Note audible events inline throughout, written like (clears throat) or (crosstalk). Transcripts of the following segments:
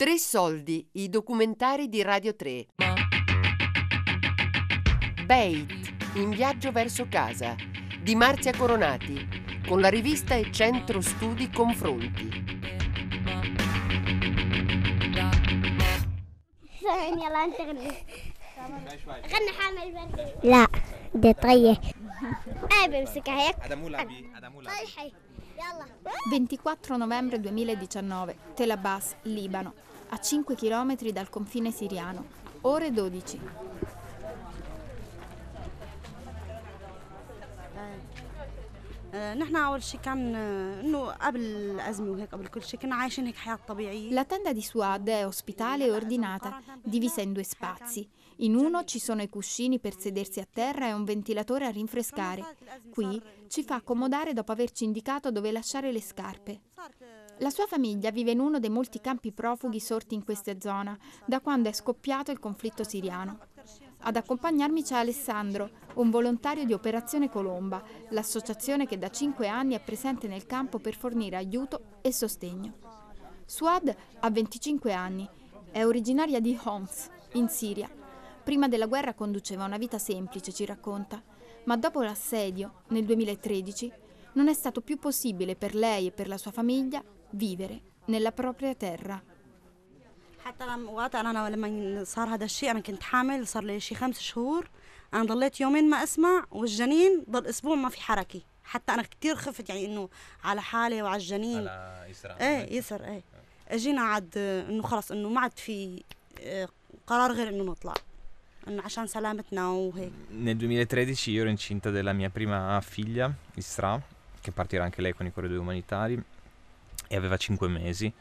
Tre soldi, i documentari di Radio 3. Bait, in viaggio verso casa, di Marzia Coronati, con la rivista e centro studi Confronti. ثانية لا انت غني غني حامل برد لا دي طية ايه بمسكها هيك طيحي يلا 24 novembre 2019, Tel Abbas, Libano, a 5 km dal confine siriano, ore 12. La tenda di Suad è ospitale e ordinata, divisa in due spazi. In uno ci sono i cuscini per sedersi a terra e un ventilatore a rinfrescare. Qui ci fa accomodare dopo averci indicato dove lasciare le scarpe. La sua famiglia vive in uno dei molti campi profughi sorti in questa zona, da quando è scoppiato il conflitto siriano. Ad accompagnarmi c'è Alessandro, un volontario di Operazione Colomba, l'associazione che da cinque anni è presente nel campo per fornire aiuto e sostegno. Suad ha 25 anni, è originaria di Homs, in Siria. Prima della guerra conduceva una vita semplice, ci racconta, ma dopo l'assedio, nel 2013, non è stato più possibile per lei e per la sua famiglia vivere nella propria terra. حتى لما وقت أنا لما صار هذا الشيء أنا كنت حامل صار لي شيء خمس شهور. أنا ضليت يومين ما أسمع والجنين ضل أسبوع ما في حركة. حتى أنا كثير خفت يعني إنه على حالي وعلى الجنين. إيه يسر إيه. أجينا عاد إنه خلص إنه ما عاد في آه، قرار غير إنه نطلع. إنه عشان سلامتنا وهيك. Nel 2013 io ero incinta della mia prima figlia, Isra, che partirà anche lei con i corridoi umanitari, e aveva 5 mesi.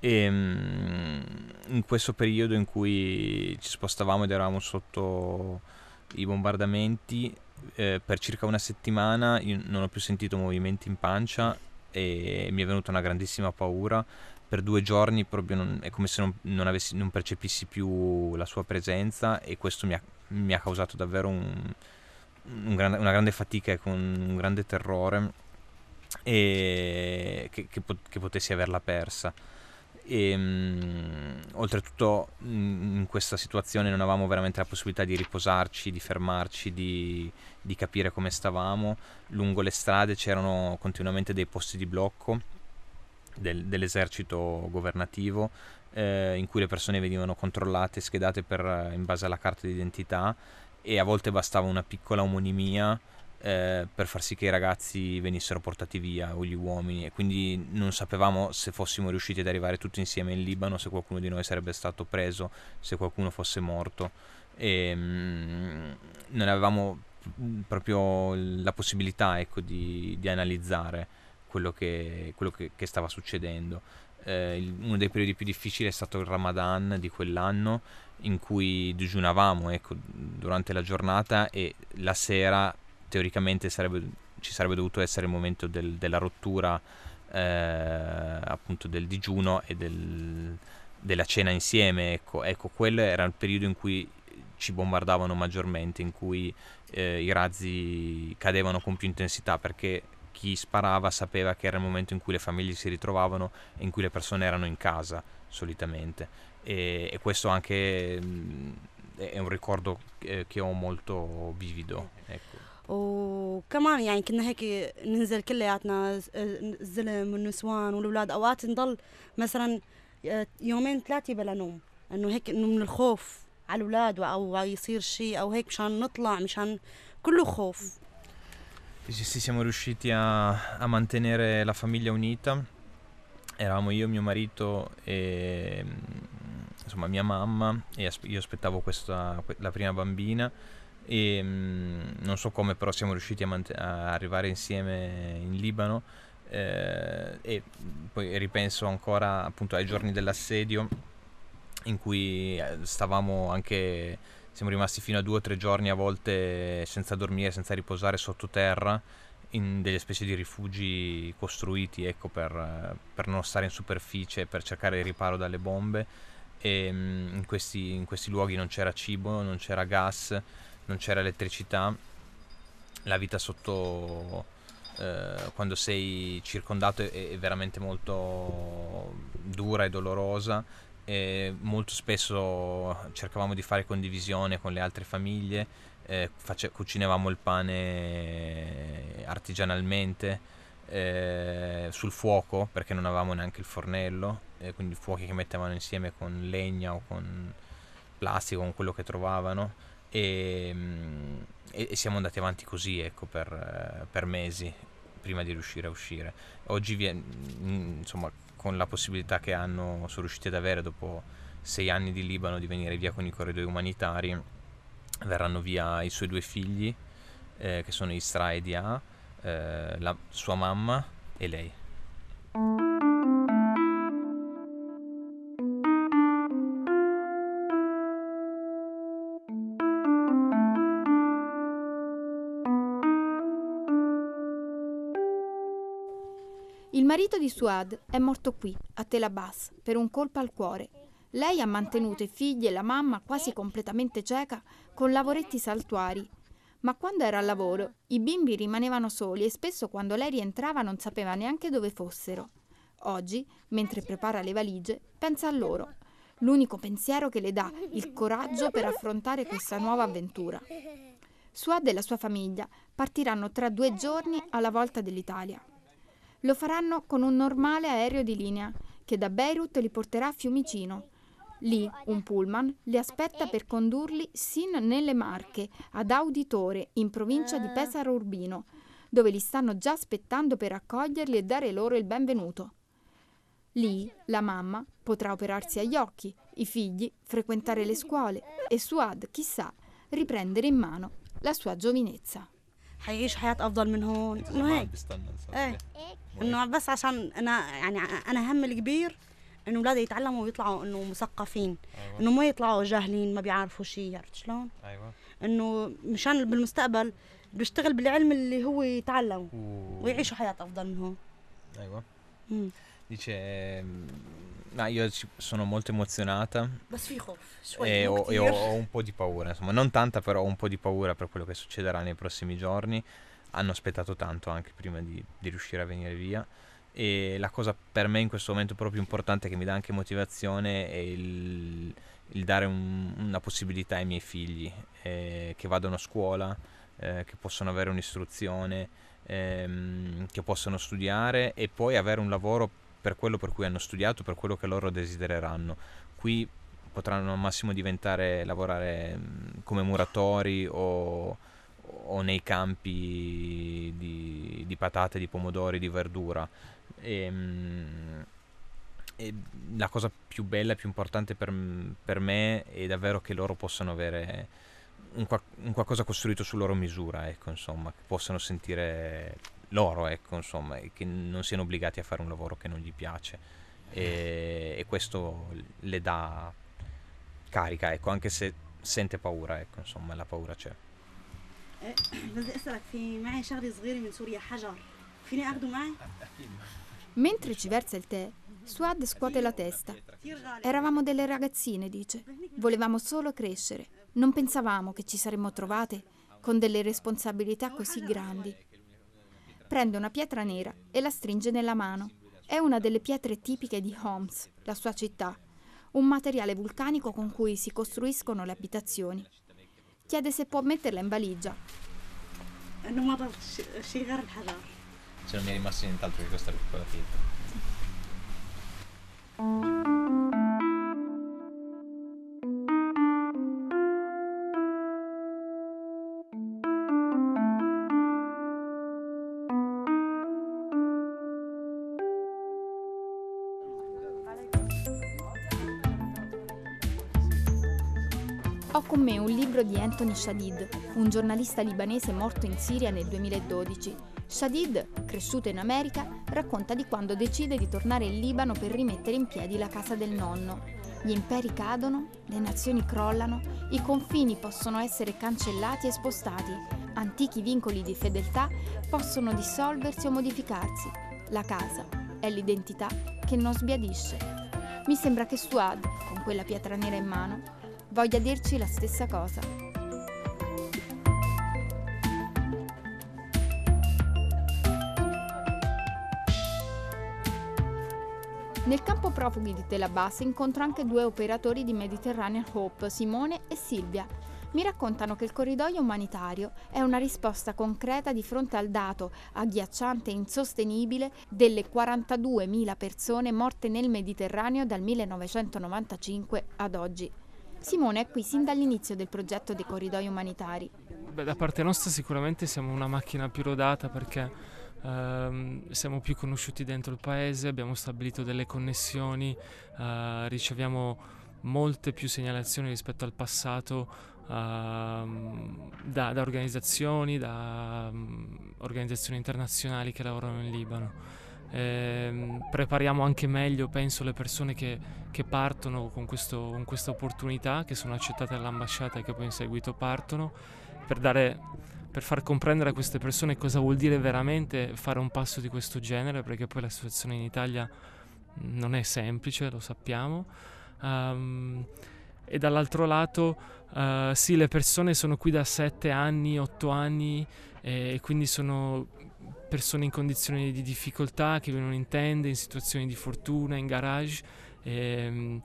E mm, in questo periodo in cui ci spostavamo ed eravamo sotto i bombardamenti, eh, per circa una settimana non ho più sentito movimenti in pancia e mi è venuta una grandissima paura. Per due giorni non- è come se non, non avessi- non percepissi più la sua presenza e questo mi ha, mi ha causato davvero un- un gran- una grande fatica e un grande terrore e che, che che potessi averla persa. E, mm, oltretutto mm, in questa situazione non avevamo veramente la possibilità di riposarci, di fermarci, di, di capire come stavamo. Lungo le strade c'erano continuamente dei posti di blocco del- dell'esercito governativo eh, in cui le persone venivano controllate schedate per- in base alla carta d'identità e a volte bastava una piccola omonimia eh, per far sì che i ragazzi venissero portati via o gli uomini e quindi non sapevamo se fossimo riusciti ad arrivare tutti insieme in Libano, se qualcuno di noi sarebbe stato preso, se qualcuno fosse morto e mm, non avevamo mm, proprio la possibilità ecco, di, di analizzare quello che, quello che- che stava succedendo. Eh, uno dei periodi più difficili è stato il Ramadan di quell'anno in cui digiunavamo ecco, durante la giornata e la sera teoricamente sarebbe- ci sarebbe dovuto essere il momento del- della rottura eh, appunto del digiuno e del- della cena insieme ecco. ecco quello era il periodo in cui ci bombardavano maggiormente in cui eh, i razzi cadevano con più intensità perché chi sparava sapeva che era il momento in cui le famiglie si ritrovavano e in cui le persone erano in casa solitamente e, e questo anche mh, è un ricordo eh, che ho molto vivido ecco. وكمان يعني كنا هيك ننزل كلياتنا ز- الزلم والنسوان والأولاد أوقات نضل مثلا آه، يومين ثلاثة بلا نوم إنه هيك إنه من الخوف على الأولاد أو يصير شيء أو هيك مشان نطلع مشان كله خوف Sì, sì, siamo riusciti a, a mantenere la famiglia unita. Eravamo io, mio marito e mm, insomma mia mamma e as- io aspettavo questa, que- la prima bambina e mm, non so come però siamo riusciti a, mant- a arrivare insieme in Libano eh, e poi ripenso ancora appunto ai giorni dell'assedio in cui eh, stavamo anche siamo rimasti fino a due o tre giorni a volte senza dormire, senza riposare sottoterra in delle specie di rifugi costruiti ecco, per, per non stare in superficie, per cercare il riparo dalle bombe. E mm, in questi, in questi luoghi non c'era cibo, non c'era gas, non c'era elettricità, la vita sotto eh, quando sei circondato è, è veramente molto dura e dolorosa e molto spesso cercavamo di fare condivisione con le altre famiglie, eh, face- cucinavamo il pane artigianalmente eh, sul fuoco perché non avevamo neanche il fornello, eh, quindi fuochi che mettevano insieme con legna o con plastica, con quello che trovavano e, mm, e, e siamo andati avanti così ecco, per, per, mesi prima di riuscire a uscire. Oggi viene, mm, insomma, con la possibilità che hanno, sono riusciti ad avere dopo sei anni di Libano di venire via con i corridoi umanitari, verranno via i suoi due figli, eh, che sono Isra e Dia, eh, la sua mamma e lei. Il marito di Suad è morto qui, a Tel Abbas, per un colpo al cuore. Lei ha mantenuto i figli e la mamma quasi completamente cieca con lavoretti saltuari. Ma quando era al lavoro, i bimbi rimanevano soli e spesso quando lei rientrava non sapeva neanche dove fossero. Oggi, mentre prepara le valigie, pensa a loro. L'unico pensiero che le dà il coraggio per affrontare questa nuova avventura. Suad e la sua famiglia partiranno tra due giorni alla volta dell'Italia. Lo faranno con un normale aereo di linea che da Beirut li porterà a Fiumicino. Lì un pullman li aspetta per condurli sin nelle Marche, ad Auditore, in provincia di Pesaro Urbino, dove li stanno già aspettando per accoglierli e dare loro il benvenuto. Lì la mamma potrà operarsi agli occhi, i figli frequentare le scuole e Suad, chissà, riprendere in mano la sua giovinezza. حيعيش حياة أفضل من هون. إنه هيك إيه. إنه بس عشان أنا يعني أنا هم الكبير إنه أولادي يتعلموا ويطلعوا إنه مثقفين. أيوة. إنه ما يطلعوا جاهلين ما بيعرفوا شيء عرفت شلون؟ أيوة. إنه مشان بالمستقبل بيشتغل بالعلم اللي هو يتعلم ويعيشوا حياة أفضل من هون. أيوة. مم. No, io sono molto emozionata. E, ho, e ho, ho, un po' di paura, insomma, non tanta però ho un po' di paura per quello che succederà nei prossimi giorni. Hanno aspettato tanto anche prima di, di riuscire a venire via. E la cosa per me in questo momento proprio importante che mi dà anche motivazione è il, il dare un, una possibilità ai miei figli eh, che vadano a scuola, eh, che possano avere un'istruzione, ehm, che possano studiare e poi avere un lavoro per quello per cui hanno studiato, per quello che loro desidereranno. Qui potranno al massimo diventare, lavorare come muratori o, o nei campi di, di, patate, di pomodori, di verdura. E, e la cosa più bella più importante per, per, me è davvero che loro possano avere un, un qualcosa costruito su loro misura, ecco, insomma, che possano sentire loro, ecco, insomma, che non siano obbligati a fare un lavoro che non gli piace. E, e questo le dà carica, ecco, anche se sente paura, ecco, insomma, la paura c'è. (clears throat) Mentre ci versa il tè, Suad scuote la testa. Eravamo delle ragazzine, dice. Volevamo solo crescere. Non pensavamo che ci saremmo trovate con delle responsabilità così grandi. Prende una pietra nera e la stringe nella mano. È una delle pietre tipiche di Homs, la sua città, un materiale vulcanico con cui si costruiscono le abitazioni. Chiede se può metterla in valigia. Se non mi è rimasto nient'altro che questa piccola pietra. Con me un libro di Anthony Shadid, un giornalista libanese morto in Siria nel 2012. Shadid, cresciuto in America, racconta di quando decide di tornare in Libano per rimettere in piedi la casa del nonno. Gli imperi cadono, le nazioni crollano, i confini possono essere cancellati e spostati, antichi vincoli di fedeltà possono dissolversi o modificarsi. La casa è l'identità che non sbiadisce. Mi sembra che Suad, con quella pietra nera in mano, voglia dirci la stessa cosa. Nel campo profughi di Tel Abbas incontro anche due operatori di Mediterranean Hope, Simone e Silvia. Mi raccontano che il corridoio umanitario è una risposta concreta di fronte al dato agghiacciante e insostenibile delle 42.000 persone morte nel Mediterraneo dal 1995 ad oggi. Simone è qui sin dall'inizio del progetto dei corridoi umanitari. Beh, da parte nostra sicuramente siamo una macchina più rodata perché ehm, siamo più conosciuti dentro il paese, abbiamo stabilito delle connessioni, eh, riceviamo molte più segnalazioni rispetto al passato uh, da, da, organizzazioni, da um, organizzazioni internazionali che lavorano in Libano. Eh, prepariamo anche meglio, penso, le persone che, che partono con, questo, con, questa opportunità, che sono accettate all'ambasciata e che poi in seguito partono, per, dare, per far comprendere a queste persone cosa vuol dire veramente fare un passo di questo genere, perché poi la situazione in Italia non è semplice, lo sappiamo. Um, e dall'altro lato uh, sì, le persone sono qui da 7 anni, 8 anni e quindi sono persone in condizioni di difficoltà che vivono in tende, in situazioni di fortuna, in garage e, ehm,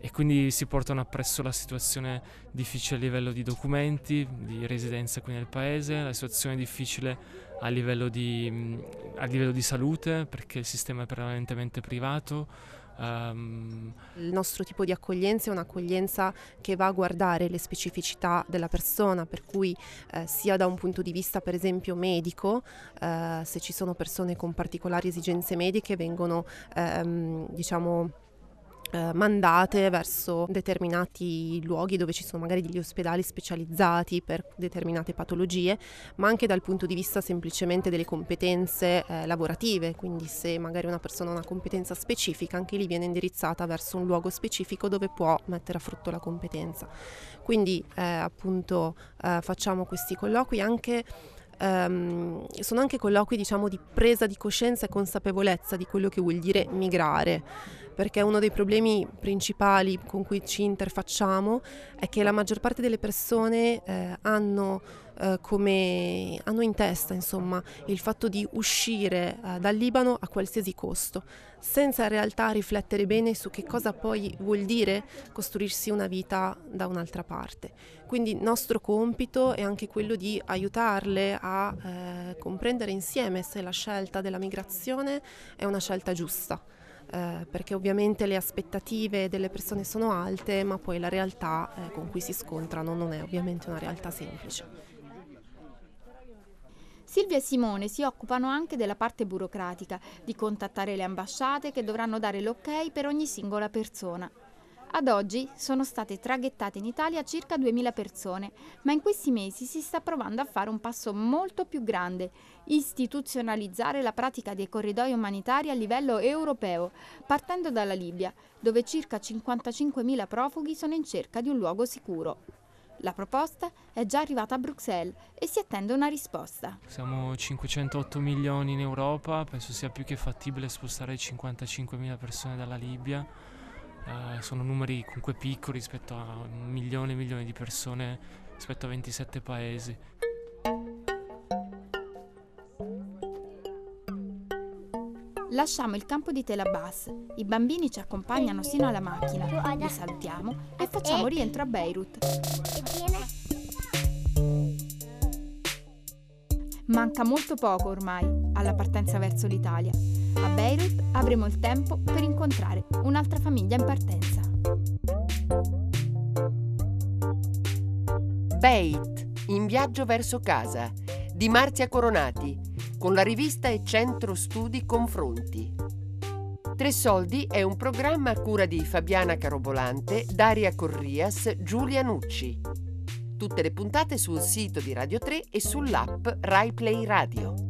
e quindi si portano appresso la situazione difficile a livello di documenti, di residenza qui nel paese, la situazione difficile a livello di, a livello di salute perché il sistema è prevalentemente privato Um... Il nostro tipo di accoglienza è un'accoglienza che va a guardare le specificità della persona, per cui eh, sia da un punto di vista per esempio medico, eh, se ci sono persone con particolari esigenze mediche vengono ehm, diciamo eh, mandate verso determinati luoghi dove ci sono magari degli ospedali specializzati per determinate patologie, ma anche dal punto di vista semplicemente delle competenze eh, lavorative, quindi se magari una persona ha una competenza specifica, anche lì viene indirizzata verso un luogo specifico dove può mettere a frutto la competenza. Quindi eh, appunto eh, facciamo questi colloqui anche Um, sono anche colloqui diciamo di presa di coscienza e consapevolezza di quello che vuol dire migrare perché uno dei problemi principali con cui ci interfacciamo è che la maggior parte delle persone eh, hanno, eh, come, hanno in testa insomma, il fatto di uscire eh, dal Libano a qualsiasi costo, senza in realtà riflettere bene su che cosa poi vuol dire costruirsi una vita da un'altra parte. Quindi il nostro compito è anche quello di aiutarle a eh, comprendere insieme se la scelta della migrazione è una scelta giusta eh, perché ovviamente le aspettative delle persone sono alte, ma poi la realtà eh, con cui si scontrano non è ovviamente una realtà semplice. Silvia e Simone si occupano anche della parte burocratica, di contattare le ambasciate che dovranno dare l'ok per ogni singola persona. Ad oggi sono state traghettate in Italia circa 2.000 persone, ma in questi mesi si sta provando a fare un passo molto più grande, istituzionalizzare la pratica dei corridoi umanitari a livello europeo, partendo dalla Libia, dove circa 55.000 profughi sono in cerca di un luogo sicuro. La proposta è già arrivata a Bruxelles e si attende una risposta. Siamo 508 milioni in Europa, penso sia più che fattibile spostare 55.000 persone dalla Libia eh, sono numeri comunque piccoli rispetto a un milione e milioni di persone rispetto a 27 paesi. Lasciamo il campo di Tel Abbas, i bambini ci accompagnano sino alla macchina, li salutiamo e facciamo rientro a Beirut. Manca molto poco ormai alla partenza verso l'Italia. A Beirut avremo il tempo per incontrare un'altra famiglia in partenza. Beit, in viaggio verso casa, di Marzia Coronati, con la rivista e centro studi Confronti. Tre Soldi è un programma a cura di Fabiana Carobolante, Daria Corrias, Giulia Nucci. Tutte le puntate sul sito di Radio 3 e sull'app RaiPlay Radio.